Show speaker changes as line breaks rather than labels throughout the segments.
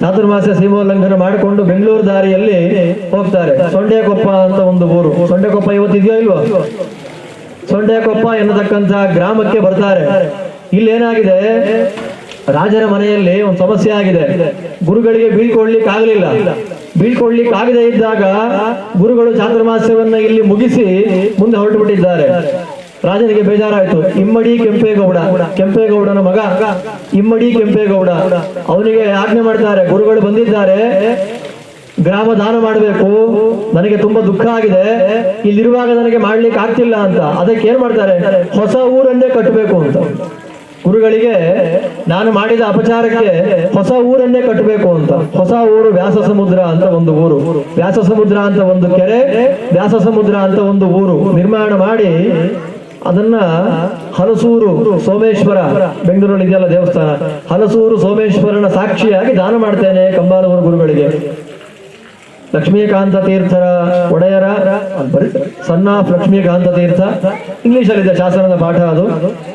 ಚಾತುರ್ಮಾಸ್ಯ ಸೀಮೋಲ್ಲಂಘನ ಮಾಡಿಕೊಂಡು ಬೆಂಗಳೂರು ದಾರಿಯಲ್ಲಿ ಹೋಗ್ತಾರೆ. ಸೊಂಡೆಕೊಪ್ಪ ಅಂತ ಒಂದು ಊರು. ಸೊಂಡೆಕೊಪ್ಪ ಇವತ್ತಿದೆಯೋ ಇಲ್ವೋ? ಸೊಂಡೆಕೊಪ್ಪ ಎನ್ನತಕ್ಕಂತ ಗ್ರಾಮಕ್ಕೆ ಬರ್ತಾರೆ. ಇಲ್ಲಿ ಏನಾಗಿದೆ ರಾಜರ ಮನೆಯಲ್ಲಿ ಒಂದು ಸಮಸ್ಯೆ ಆಗಿದೆ. ಗುರುಗಳಿಗೆ ಬೀಳ್ಕೊಡ್ಲಿಕ್ಕೆ ಆಗಲಿಲ್ಲ ಬೀಳ್ಕೊಡ್ಲಿಕ್ಕೆ ಆಗದೆ ಇದ್ದಾಗ ಗುರುಗಳು ಚಾತುರ್ಮಾಸ್ಯವನ್ನ ಇಲ್ಲಿ ಮುಗಿಸಿ ಮುಂದೆ ಹೊರಟು ಬಿಟ್ಟಿದ್ದಾರೆ ರಾಜನಿಗೆ ಬೇಜಾರಾಯ್ತು. ಇಮ್ಮಡಿ ಕೆಂಪೇಗೌಡ, ಕೆಂಪೇಗೌಡನ ಮಗ. ಇಮ್ಮಡಿ ಕೆಂಪೇಗೌಡ. ಅವನಿಗೆ ಆಜ್ಞೆ ಮಾಡ್ತಾರೆ, ಗುರುಗಳು ಬಂದಿದ್ದಾರೆ. ಗ್ರಾಮ ದಾನ ಮಾಡಬೇಕು. ನನಗೆ ತುಂಬಾ ದುಃಖ ಆಗಿದೆ. ಇಲ್ಲಿರುವಾಗ ನನಗೆ ಮಾಡ್ಲಿಕ್ಕೆ ಆಗ್ತಿಲ್ಲ ಅಂತ. ಅದಕ್ಕೆ ಏನ್ ಮಾಡ್ತಾರೆ? ಹೊಸ ಊರನ್ನೇ ಕಟ್ಟಬೇಕು ಅಂತ. ಗುರುಗಳಿಗೆ, ನಾನು ಮಾಡಿದ ಅಪಚಾರಕ್ಕೆ ಹೊಸ ಊರನ್ನೇ ಕಟ್ಟಬೇಕು ಅಂತ. ಹೊಸ ಊರು ವ್ಯಾಸ ಸಮುದ್ರ ಅಂತ ಒಂದು ಊರು. ವ್ಯಾಸ ಸಮುದ್ರ ಅಂತ ಒಂದು ಕೆರೆ ವ್ಯಾಸ ಸಮುದ್ರ ಅಂತ ಒಂದು ಊರು. ನಿರ್ಮಾಣ ಮಾಡಿ ಅದನ್ನ ಹಲಸೂರು ಸೋಮೇಶ್ವರ ಬೆಂಗಳೂರಲ್ಲಿ ಇದೆಯಲ್ಲ ದೇವಸ್ಥಾನ. ಹಲಸೂರು ಸೋಮೇಶ್ವರನ ಸಾಕ್ಷಿಯಾಗಿ ದಾನ ಮಾಡ್ತೇನೆ ಕಂಬಾಲೂರು ಗುರುಗಳಿಗೆ. ಲಕ್ಷ್ಮೀಕಾಂತ ತೀರ್ಥರ ಒಡೆಯರ ಸಣ್ಣ ಲಕ್ಷ್ಮೀಕಾಂತ ತೀರ್ಥ. ಇಂಗ್ಲಿಷ್ ಅಲ್ಲಿ ಇದೆ ಶಾಸನದ ಪಾಠ ಅದು.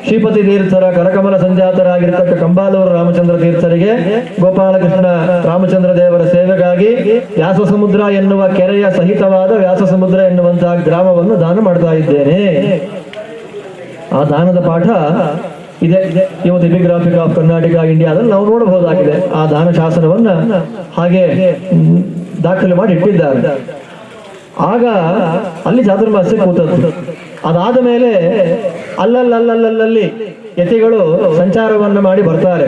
ಶ್ರೀಪತಿ ತೀರ್ಥರ ಕರಕಮಲ ಸಂಜಾತರಾಗಿರ್ತಕ್ಕ ಕಂಬಾಲೂರು ರಾಮಚಂದ್ರ ತೀರ್ಥರಿಗೆ ಗೋಪಾಲಕೃಷ್ಣ ರಾಮಚಂದ್ರ ದೇವರ ಸೇವೆಗಾಗಿ ವ್ಯಾಸ ಸಮುದ್ರ ಎನ್ನುವ ಕೆರೆಯ ಸಹಿತವಾದ ವ್ಯಾಸ ಸಮುದ್ರ ಎನ್ನುವಂತಹ ಗ್ರಾಮವನ್ನು ದಾನ ಮಾಡ್ತಾ ಇದ್ದೇನೆ. ಆ ದಾನದ ಪಾಠ ಇದೆ ಇವತ್ತು ಎಪಿಗ್ರಾಫಿಕ್ ಆಫ್ ಕರ್ನಾಟಕ ಇಂಡಿಯಾದಲ್ಲಿ ನಾವು ನೋಡಬಹುದಾಗಿದೆ. ಆ ದಾನ ಶಾಸನವನ್ನ ಹಾಗೆ ದಾಖಲೆ ಮಾಡಿ ಇಟ್ಟಿದ್ದಾರೆ. ಆಗ ಅಲ್ಲಿ ಚಾತುರ್ಮಾಸ್ಯ ಕೂತದ್ದು. ಅದಾದ ಮೇಲೆ ಅಲ್ಲಲ್ಲಲ್ಲಲ್ಲಲ್ಲಿ ಯತಿಗಳು ಸಂಚಾರವನ್ನ ಮಾಡಿ ಬರ್ತಾರೆ.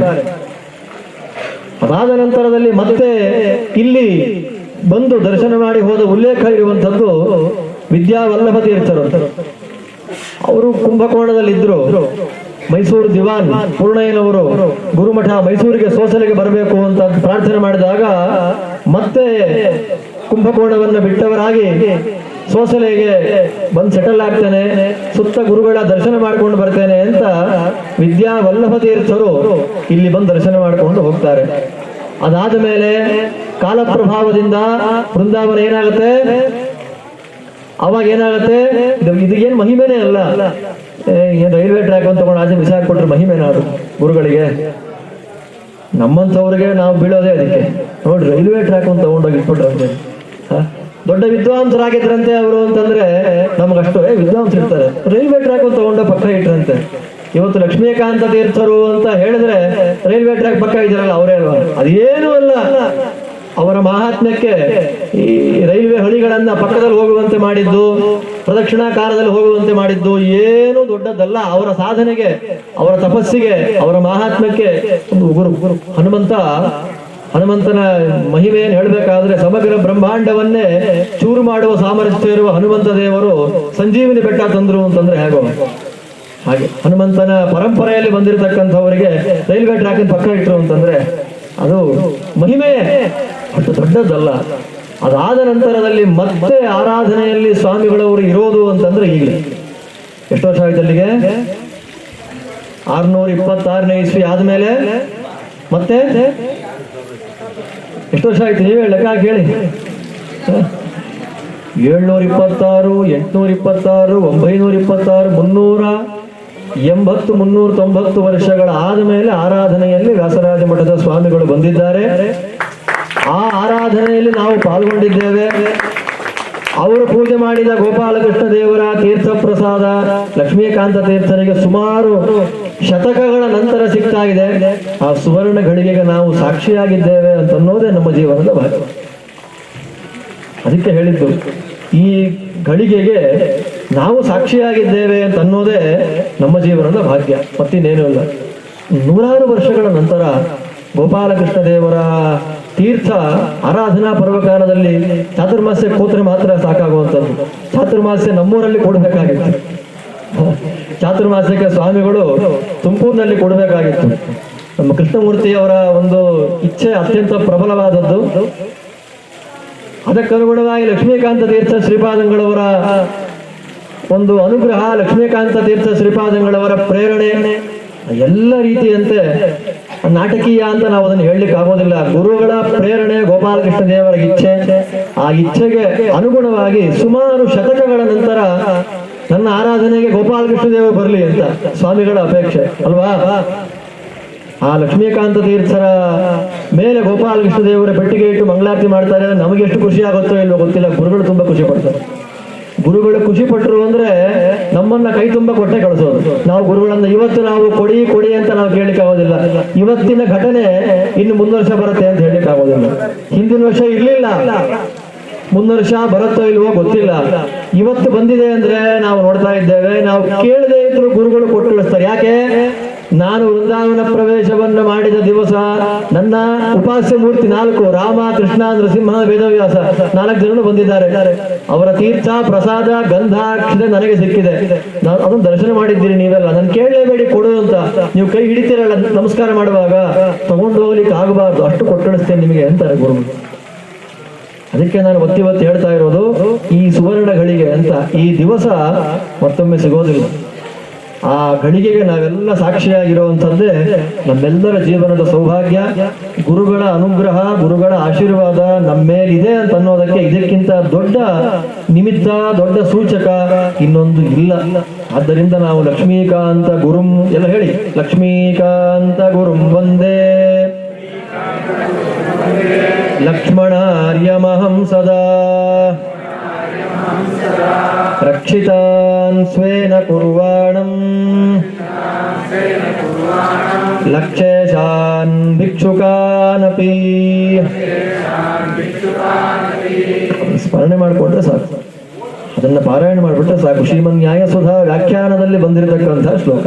ಅದಾದ ನಂತರದಲ್ಲಿ ಮತ್ತೆ ಇಲ್ಲಿ ಬಂದು ದರ್ಶನ ಮಾಡಿ ಹೋದ ಉಲ್ಲೇಖ ಇರುವಂತದ್ದು ವಿದ್ಯಾವಲ್ಲಭ ತೀರ್ಥರು ಅವರು ಕುಂಭಕೋಣದಲ್ಲಿದ್ದರು ಮೈಸೂರು ದಿವಾನ್ ಪೂರ್ಣಯ್ಯನವರು ಗುರುಮಠ ಮೈಸೂರಿಗೆ ಸೋಸಲೆಗೆ ಬರಬೇಕು ಅಂತ ಪ್ರಾರ್ಥನೆ ಮಾಡಿದಾಗ ಮತ್ತೆ ಕುಂಭಕೋಣವನ್ನು ಬಿಟ್ಟವರಾಗಿ ಸೋಸಲೆಗೆ ಬಂದು ಸೆಟಲ್ ಆಗ್ತೇನೆ, ಸುತ್ತ ಗುರುಗಳ ದರ್ಶನ ಮಾಡ್ಕೊಂಡು ಬರ್ತೇನೆ ಅಂತ ವಿದ್ಯಾ ವಲ್ಲಭ ತೀರ್ಥರು ಇಲ್ಲಿ ಬಂದು ದರ್ಶನ ಮಾಡಿಕೊಂಡು ಹೋಗ್ತಾರೆ. ಅದಾದ ಮೇಲೆ ಕಾಲ ಪ್ರಭಾವದಿಂದ ಬೃಂದಾವನ ಏನಾಗುತ್ತೆ? ಅವಾಗ ಏನಾಗುತ್ತೆ? ಇದು ಇದು ಏನ್ ಮಹಿಮೆನೇ ಅಲ್ಲ. ಏನು ರೈಲ್ವೆ ಟ್ರ್ಯಾಕ್ ಅಂತ ತಗೊಂಡು ಆಚೆ ಕೊಟ್ಟರೆ ಮಹಿಮೆನ ಅದು, ಗುರುಗಳಿಗೆ. ನಮ್ಮಂಥವ್ರಿಗೆ ನಾವು ಬೀಳೋದೇ ಅದಕ್ಕೆ. ನೋಡ್ರಿ ರೈಲ್ವೆ ಟ್ರ್ಯಾಕ್ ಅಂತ ತಗೊಂಡೋಗಿ ಇಟ್ಬಿಟ್ರೆ ಅವ್ರಿಗೆ. ಹ? ದೊಡ್ಡ ವಿದ್ವಾಂಸರಾಗಿದ್ರಂತೆ ಅವರು ಅಂತಂದ್ರೆ ನಮ್ಗೆ ಏ ವಿದ್ವಾಂಸರು ಇರ್ತಾರೆ ರೈಲ್ವೆ ಟ್ರ್ಯಾಕ್ ಅಂತ ತಗೊಂಡ ಪಕ್ಕ ಇಟ್ರಂತೆ. ಇವತ್ತು ಲಕ್ಷ್ಮೀಕಾಂತ ತೀರ್ಥರು ಅಂತ ಹೇಳಿದ್ರೆ ರೈಲ್ವೆ ಟ್ರ್ಯಾಕ್ ಪಕ್ಕ ಇದ್ದಾರಲ್ಲ, ಅವರೇ ಅಲ್ವಾ? ಅದೇನು ಅಲ್ಲ. ಅವರ ಮಹಾತ್ಮ್ಯಕ್ಕೆ ಈ ರೈಲ್ವೆ ಹಳಿಗಳನ್ನ ಪಕ್ಕದಲ್ಲಿ ಹೋಗುವಂತೆ ಮಾಡಿದ್ದು, ಪ್ರದಕ್ಷಿಣಾಕಾರದಲ್ಲಿ ಹೋಗುವಂತೆ ಮಾಡಿದ್ದು, ಏನು ದೊಡ್ಡದಲ್ಲ. ಅವರ ಸಾಧನೆಗೆ, ಅವರ ತಪಸ್ಸಿಗೆ, ಅವರ ಮಹಾತ್ಮ್ಯಕ್ಕೆ ಒಂದು ಗುರು ಗುರು, ಹನುಮಂತ, ಹನುಮಂತನ ಮಹಿಮೆಯನ್ನು ಹೇಳಬೇಕಾದ್ರೆ ಸಮಗ್ರ ಬ್ರಹ್ಮಾಂಡವನ್ನೇ ಚೂರು ಮಾಡುವ ಸಾಮರ್ಥ್ಯ ಇರುವ ಹನುಮಂತ ದೇವರು ಸಂಜೀವಿನಿ ಬೆಟ್ಟ ತಂದ್ರು ಅಂತಂದ್ರೆ ಹೇಗೋ. ಹಾಗೆ ಹನುಮಂತನ ಪರಂಪರೆಯಲ್ಲಿ ಬಂದಿರತಕ್ಕಂಥವರಿಗೆ ರೈಲ್ವೆ ಟ್ರ್ಯಾಕಿನ ಪಕ್ಕ ಇಟ್ರು ಅಂತಂದ್ರೆ ಅದು ಮಹಿಮೆ ಅಷ್ಟು ದೊಡ್ಡದಲ್ಲ. ಅದಾದ ನಂತರದಲ್ಲಿ ಮತ್ತೆ ಆರಾಧನೆಯಲ್ಲಿ ಸ್ವಾಮಿಗಳವರು ಇರೋದು ಅಂತಂದ್ರೆ ಈಗಲೇ. ಎಷ್ಟು ವರ್ಷ ಆಯ್ತು ಅಲ್ಲಿಗೆ? ಆರ್ನೂರ ಇಪ್ಪತ್ತಾರನೇ ಇಸ್ವಿ ಆದ್ಮೇಲೆ ಮತ್ತೆ? ಎಷ್ಟು ವರ್ಷ ಆಯ್ತು ನೀವೇ ಲೆಕ್ಕ ಹೇಳಿ ಏಳ್ನೂರ ಇಪ್ಪತ್ತಾರು, ಎಂಟ್ನೂರ ಇಪ್ಪತ್ತಾರು, ಒಂಬೈನೂರ ಇಪ್ಪತ್ತಾರು, ಮುನ್ನೂರ ಎಂಬತ್ತು ಮುನ್ನೂರ ತೊಂಬತ್ತು ವರ್ಷಗಳ ಆದಮೇಲೆ ಆರಾಧನೆಯಲ್ಲಿ ವ್ಯಾಸರಾಜ ಮಠದ ಸ್ವಾಮಿಗಳು ಬಂದಿದ್ದಾರೆ. ಆ ಆರಾಧನೆಯಲ್ಲಿ ನಾವು ಪಾಲ್ಗೊಂಡಿದ್ದೇವೆ. ಅವರು ಪೂಜೆ ಮಾಡಿದ ಗೋಪಾಲಕೃಷ್ಣ ದೇವರ ತೀರ್ಥ ಪ್ರಸಾದ ಲಕ್ಷ್ಮೀಕಾಂತ ತೀರ್ಥರಿಗೆ ಸುಮಾರು ಶತಕಗಳ ನಂತರ ಸಿಗ್ತಾ ಇದೆ. ಆ ಸುವರ್ಣ ಘಳಿಗೆಗೆ ನಾವು ಸಾಕ್ಷಿಯಾಗಿದ್ದೇವೆ ಅಂತ ಅನ್ನೋದೇ ನಮ್ಮ ಜೀವನದ ಭಾಗ ಅದಕ್ಕೆ ಹೇಳಿದ್ದು, ಈ ಘಳಿಗೆಗೆ ನಾವು ಸಾಕ್ಷಿಯಾಗಿದ್ದೇವೆ ಅಂತ ಅನ್ನೋದೇ ನಮ್ಮ ಜೀವನದ ಭಾಗ್ಯ. ಮತ್ತಿನ್ನೇನೂ ಇಲ್ಲ. ನೂರಾರು ವರ್ಷಗಳ ನಂತರ ಗೋಪಾಲಕೃಷ್ಣ ದೇವರ ತೀರ್ಥ ಆರಾಧನಾ ಪರ್ವಕಾಲದಲ್ಲಿ ಚಾತುರ್ಮಾಸ್ಯ ಕೂತ್ರೆ ಮಾತ್ರ ಸಾಕಾಗುವಂಥದ್ದು. ಚಾತುರ್ಮಾಸ್ಯ ನಮ್ಮೂರಲ್ಲಿ ಕೊಡಬೇಕಾಗಿತ್ತು. ಚಾತುರ್ಮಾಸ್ಯಕ್ಕೆ ಸ್ವಾಮಿಗಳು ತುಮಕೂರಿನಲ್ಲಿ ಕೊಡಬೇಕಾಗಿತ್ತು. ನಮ್ಮ ಕೃಷ್ಣಮೂರ್ತಿಯವರ ಒಂದು ಇಚ್ಛೆ ಅತ್ಯಂತ ಪ್ರಬಲವಾದದ್ದು. ಅದಕ್ಕನುಗುಣವಾಗಿ ಲಕ್ಷ್ಮೀಕಾಂತ ತೀರ್ಥ ಶ್ರೀಪಾದಂಗಳವರ ಒಂದು ಅನುಗ್ರಹ ಲಕ್ಷ್ಮೀಕಾಂತ ತೀರ್ಥ ಶ್ರೀಪಾದಂಗಳವರ ಪ್ರೇರಣೆ, ಎಲ್ಲ ರೀತಿಯಂತೆ ನಾಟಕೀಯ ಅಂತ ನಾವು ಅದನ್ನು ಹೇಳಲಿಕ್ಕೆ ಆಗೋದಿಲ್ಲ. ಗುರುಗಳ ಪ್ರೇರಣೆ, ಗೋಪಾಲಕೃಷ್ಣ ದೇವರ ಇಚ್ಛೆ. ಆ ಇಚ್ಛೆಗೆ ಅನುಗುಣವಾಗಿ ಸುಮಾರು ಶತಕಗಳ ನಂತರ ನನ್ನ ಆರಾಧನೆಗೆ ಗೋಪಾಲಕೃಷ್ಣ ದೇವರು ಬರಲಿ ಅಂತ ಸ್ವಾಮಿಗಳ ಅಪೇಕ್ಷೆ, ಅಲ್ವಾ? ಆ ಲಕ್ಷ್ಮೀಕಾಂತ ತೀರ್ಥರ ಮೇಲೆ ಗೋಪಾಲಕೃಷ್ಣ ದೇವರ ಪೆಟ್ಟಿಗೆ ಇಟ್ಟು ಮಂಗಳಾರತಿ ಮಾಡ್ತಾರೆ ನಮಗೆ ಎಷ್ಟು ಖುಷಿ ಆಗುತ್ತೋ ಇಲ್ವೋ ಗೊತ್ತಿಲ್ಲ. ಗುರುಗಳು ತುಂಬಾ ಖುಷಿ ಪಡ್ತಾರೆ. ಗುರುಗಳು ಖುಷಿ ಪಟ್ಟರು ಅಂದ್ರೆ ನಮ್ಮನ್ನ ಕೈ ತುಂಬ ಕೊಟ್ಟೆ ಕಳಿಸೋದು. ನಾವು ಗುರುಗಳನ್ನ ಇವತ್ತು ನಾವು ಕೊಡಿ ಕೊಡಿ ಅಂತ ನಾವು ಕೇಳಲಿಕ್ಕೆ ಆಗೋದಿಲ್ಲ. ಇವತ್ತಿನ ಘಟನೆ ಇನ್ನು ಮುಂದಿನ ವರ್ಷ ಬರುತ್ತೆ ಅಂತ ಹೇಳಲಿಕ್ಕೆ ಆಗೋದಿಲ್ಲ. ಹಿಂದಿನ ವರ್ಷ ಇರ್ಲಿಲ್ಲ. ಮುಂದಿನ ವರ್ಷ ಬರುತ್ತೋ ಇಲ್ವೋ ಗೊತ್ತಿಲ್ಲ. ಇವತ್ತು ಬಂದಿದೆ ಅಂದ್ರೆ ನಾವು ನೋಡ್ತಾ ಇದ್ದೇವೆ. ನಾವು ಕೇಳದೇ ಇದ್ರು ಗುರುಗಳು ಕೊಟ್ಟು ಕಳಿಸ್ತಾರೆ. ಯಾಕೆ? ನಾನು ವೃಂದಾವನ ಪ್ರವೇಶವನ್ನು ಮಾಡಿದ ದಿವಸ ನನ್ನ ಉಪಾಸ್ಯ ಮೂರ್ತಿ ನಾಲ್ಕು ರಾಮ, ಕೃಷ್ಣ, ನರಸಿಂಹ, ವೇದವ್ಯಾಸ ನಾಲ್ಕು ಜನರು ಬಂದಿದ್ದಾರೆ. ಅವರ ತೀರ್ಥ, ಪ್ರಸಾದ, ಗಂಧ ಅಕ್ಷತೆ ನನಗೆ ಸಿಕ್ಕಿದೆ. ನಾನು ಅದನ್ನು ದರ್ಶನ ಮಾಡಿದ್ದೀರಿ ನೀವೆಲ್ಲ. ನಾನು ಕೇಳಲೇಬೇಡಿ ಕೊಡು ಅಂತ. ನೀವು ಕೈ ಹಿಡಿತೀರಲ್ಲ, ನಮಸ್ಕಾರ ಮಾಡುವಾಗ. ತಗೊಂಡು ಹೋಗ್ಲಿಕ್ಕೆ ಆಗಬಾರ್ದು. ಅಷ್ಟು ಕೊಟ್ಟಣಿಸ್ತೇನೆ ನಿಮಗೆ ಅಂತಾರೆ ಗುರು ಅದಕ್ಕೆ ನಾನು ಒತ್ತಿ ಒತ್ತಿ ಹೇಳ್ತಾ ಇರೋದು, ಈ ಸುವರ್ಣಗಳಿಗೆ ಅಂತ. ಈ ದಿವಸ ಮತ್ತೊಮ್ಮೆ ಸಿಗೋದಿಲ್ಲ. ಆ ಗಳಿಗೆಗೆ ನಾವೆಲ್ಲ ಸಾಕ್ಷಿಯಾಗಿರುವಂತದ್ದೇ ನಮ್ಮೆಲ್ಲರ ಜೀವನದ ಸೌಭಾಗ್ಯ. ಗುರುಗಳ ಅನುಗ್ರಹ, ಗುರುಗಳ ಆಶೀರ್ವಾದ ನಮ್ಮೇಲಿದೆ ಅಂತ ಅನ್ನೋದಕ್ಕೆ ಇದಕ್ಕಿಂತ ದೊಡ್ಡ ನಿಮಿತ್ತ, ದೊಡ್ಡ ಸೂಚಕ ಇನ್ನೊಂದು ಇಲ್ಲ. ಆದ್ದರಿಂದ ನಾವು ಲಕ್ಷ್ಮೀಕಾಂತ ಗುರುಂ, ಎಲ್ಲ ಹೇಳಿ, ಲಕ್ಷ್ಮೀಕಾಂತ ಗುರುಂ ಒಂದೇ ಲಕ್ಷ್ಮಣಾರ್ಯಮಹಂ ಸದಾ. ರಕ್ಷಿತಾನ್ ಸ್ವೇನ ಕುರುವಾ. लक्षेशान् भिक्षुकानपि ಸ್ಮರಣೆ ಮಾಡಿಕೊಂಡ್ರೆ ಸಾಕು ಅದನ್ನ ಪಾರಾಯಣ ಮಾಡಿಬಿಟ್ರೆ ಸಾಕು ಶ್ರೀಮನ್ ನ್ಯಾಯಸುಧಾ ವ್ಯಾಖ್ಯಾನದಲ್ಲಿ ಬಂದಿರತಕ್ಕಂತಹ ಶ್ಲೋಕ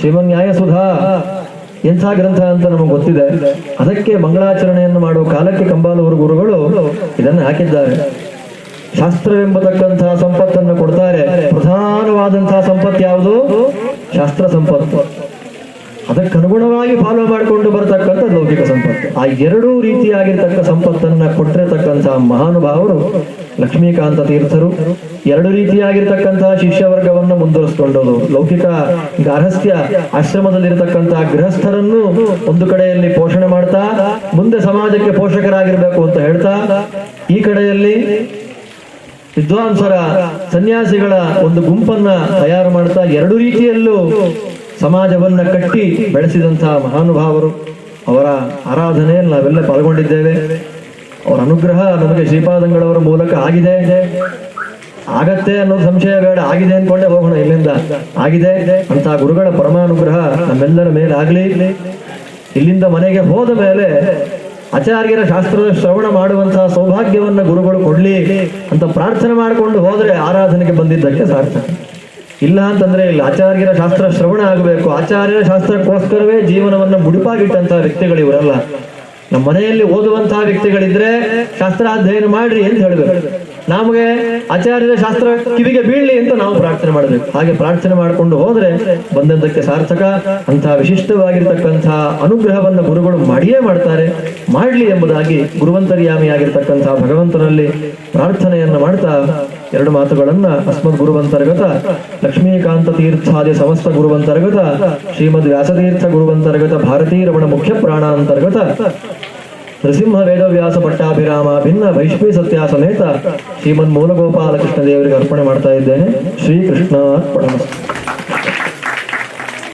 ಶ್ರೀಮನ್ ನ್ಯಾಯಸುಧಾ ಎಂಥ ಗ್ರಂಥ ಅಂತ ನಮಗೆ ಗೊತ್ತಿದೆ ಅದಕ್ಕೆ ಮಂಗಳಾಚರಣೆಯನ್ನು ಮಾಡುವ ಕಾಲಕ್ಕೆ ಕಂಬಾಲೂರು ಗುರುಗಳು ಇದನ್ನು ಹಾಕಿದ್ದಾರೆ ಶಾಸ್ತ್ರವೆಂಬತಕ್ಕಂತಹ ಸಂಪತ್ತನ್ನು ಕೊಡ್ತಾರೆ. ಪ್ರಧಾನವಾದಂತಹ ಸಂಪತ್ತು ಯಾವುದು? ಶಾಸ್ತ್ರ ಸಂಪತ್ತು. ಅದಕ್ಕನುಗುಣವಾಗಿ ಫಾಲೋ ಮಾಡಿಕೊಂಡು ಬರತಕ್ಕಂಥ ಲೌಕಿಕ ಸಂಪತ್ತು. ಆ ಎರಡೂ ರೀತಿಯಾಗಿರ್ತಕ್ಕ ಸಂಪತ್ತನ್ನ ಕೊಟ್ಟಿರತಕ್ಕಂತಹ ಮಹಾನುಭಾವರು ಲಕ್ಷ್ಮೀಕಾಂತ ತೀರ್ಥರು. ಎರಡು ರೀತಿಯಾಗಿರ್ತಕ್ಕಂತಹ ಶಿಷ್ಯ ವರ್ಗವನ್ನು ಮುಂದುವರಿಸಿಕೊಂಡವರು. ಲೌಕಿಕ ಗಾರ್ಹಸ್ಥ್ಯ ಆಶ್ರಮದಲ್ಲಿರತಕ್ಕಂತಹ ಗೃಹಸ್ಥರನ್ನು ಒಂದು ಕಡೆಯಲ್ಲಿ ಪೋಷಣೆ ಮಾಡ್ತಾ, ಮುಂದೆ ಸಮಾಜಕ್ಕೆ ಪೋಷಕರಾಗಿರ್ಬೇಕು ಅಂತ ಹೇಳ್ತಾ, ಈ ಕಡೆಯಲ್ಲಿ ವಿದ್ವಾಂಸರ ಸನ್ಯಾಸಿಗಳ ಒಂದು ಗುಂಪನ್ನ ತಯಾರು ಮಾಡ್ತಾ ಎರಡು ರೀತಿಯಲ್ಲೂ ಸಮಾಜವನ್ನ ಕಟ್ಟಿ ಬೆಳೆಸಿದಂತಹ ಮಹಾನುಭಾವರು, ಅವರ ಆರಾಧನೆಯಲ್ಲಿ ನಾವೆಲ್ಲ ಪಾಲ್ಗೊಂಡಿದ್ದೇವೆ. ಅವರ ಅನುಗ್ರಹ ನಮಗೆ ಶ್ರೀಪಾದಂಗಳವರ ಮೂಲಕ ಆಗಿದೆ. ಆಗತ್ತೆ ಅನ್ನೋ ಸಂಶಯ ಬೇಡ, ಆಗಿದೆ ಅನ್ಕೊಂಡೆ ಹೋಗೋಣ, ಇಲ್ಲಿಂದ ಆಗಿದೆ. ಅಂತ ಗುರುಗಳ ಪರಮಾನುಗ್ರಹ ನಮ್ಮೆಲ್ಲರ ಮೇಲೆ ಆಗ್ಲಿ ಇಲ್ಲಿಂದ ಮನೆಗೆ ಹೋದ ಮೇಲೆ ಆಚಾರ್ಯರ ಶಾಸ್ತ್ರದ ಶ್ರವಣ ಮಾಡುವಂತಹ ಸೌಭಾಗ್ಯವನ್ನ ಗುರುಗಳು ಕೊಡ್ಲಿ ಅಂತ ಪ್ರಾರ್ಥನೆ ಮಾಡಿಕೊಂಡು ಹೋದ್ರೆ ಆರಾಧನೆಗೆ ಬಂದಿದ್ದಕ್ಕೆ ಸಾರ್ಥ ಇಲ್ಲ ಅಂತಂದ್ರೆ ಇಲ್ಲ, ಆಚಾರ್ಯರ ಶಾಸ್ತ್ರ ಶ್ರವಣ ಆಗಬೇಕು. ಆಚಾರ್ಯರ ಶಾಸ್ತ್ರಕ್ಕೋಸ್ಕರವೇ ಜೀವನವನ್ನ ಮುಡಿಪಾಗಿಟ್ಟಂತಹ ವ್ಯಕ್ತಿಗಳು ಇವರಲ್ಲ. ನಮ್ಮ ಮನೆಯಲ್ಲಿ ಓದುವಂತಹ ವ್ಯಕ್ತಿಗಳಿದ್ರೆ ಶಾಸ್ತ್ರಾಧ್ಯಯನ ಮಾಡ್ರಿ ಅಂತ ಹೇಳ್ಬೇಕು. ನಮಗೆ ಆಚಾರ್ಯರ ಶಾಸ್ತ್ರ ಕಿವಿಗೆ ಬೀಳ್ಲಿ ಅಂತ ನಾವು ಪ್ರಾರ್ಥನೆ ಮಾಡಬೇಕು. ಹಾಗೆ ಪ್ರಾರ್ಥನೆ ಮಾಡಿಕೊಂಡು ಹೋದ್ರೆ ಬಂದದ್ದಕ್ಕೆ ಸಾರ್ಥಕ. ಅಂತಹ ವಿಶಿಷ್ಟವಾಗಿರ್ತಕ್ಕಂತಹ ಅನುಗ್ರಹವನ್ನ ಗುರುಗಳು ಮಾಡಿಯೇ ಮಾಡ್ತಾರೆ. ಮಾಡ್ಲಿ ಎಂಬುದಾಗಿ ಗುರುವಂತರ್ಯಾಮಿಯಾಗಿರ್ತಕ್ಕಂತಹ ಭಗವಂತನಲ್ಲಿ ಪ್ರಾರ್ಥನೆಯನ್ನ ಮಾಡ್ತಾ ಎರಡು ಮಾತುಗಳನ್ನ ಅಸ್ಮದ್ ಗುರುವಂತರ್ಗತ, ಲಕ್ಷ್ಮೀಕಾಂತ ತೀರ್ಥಾದಿ ಸಮಸ್ತ ಗುರುವಂತರ್ಗತ, ಶ್ರೀಮದ್ ವ್ಯಾಸತೀರ್ಥ ಗುರುವಂತರ್ಗತ ಭಾರತೀ ರಮಣ ಮುಖ್ಯ ಪ್ರಾಣಾಂತರ್ಗತ ನೃಸಿಂಹ ವೇದವ್ಯಾಸ ಪಟ್ಟಾಭಿರಾಮ ಭಿನ್ನ ವೈಷ್ಣವಿ ಸತ್ಯ ಸಮೇತ ಶ್ರೀಮನ್ ಮೂಲಗೋಪಾಲಕೃಷ್ಣ ದೇವರಿಗೆ ಅರ್ಪಣೆ ಮಾಡ್ತಾ ಇದ್ದೇನೆ. ಶ್ರೀಕೃಷ್ಣ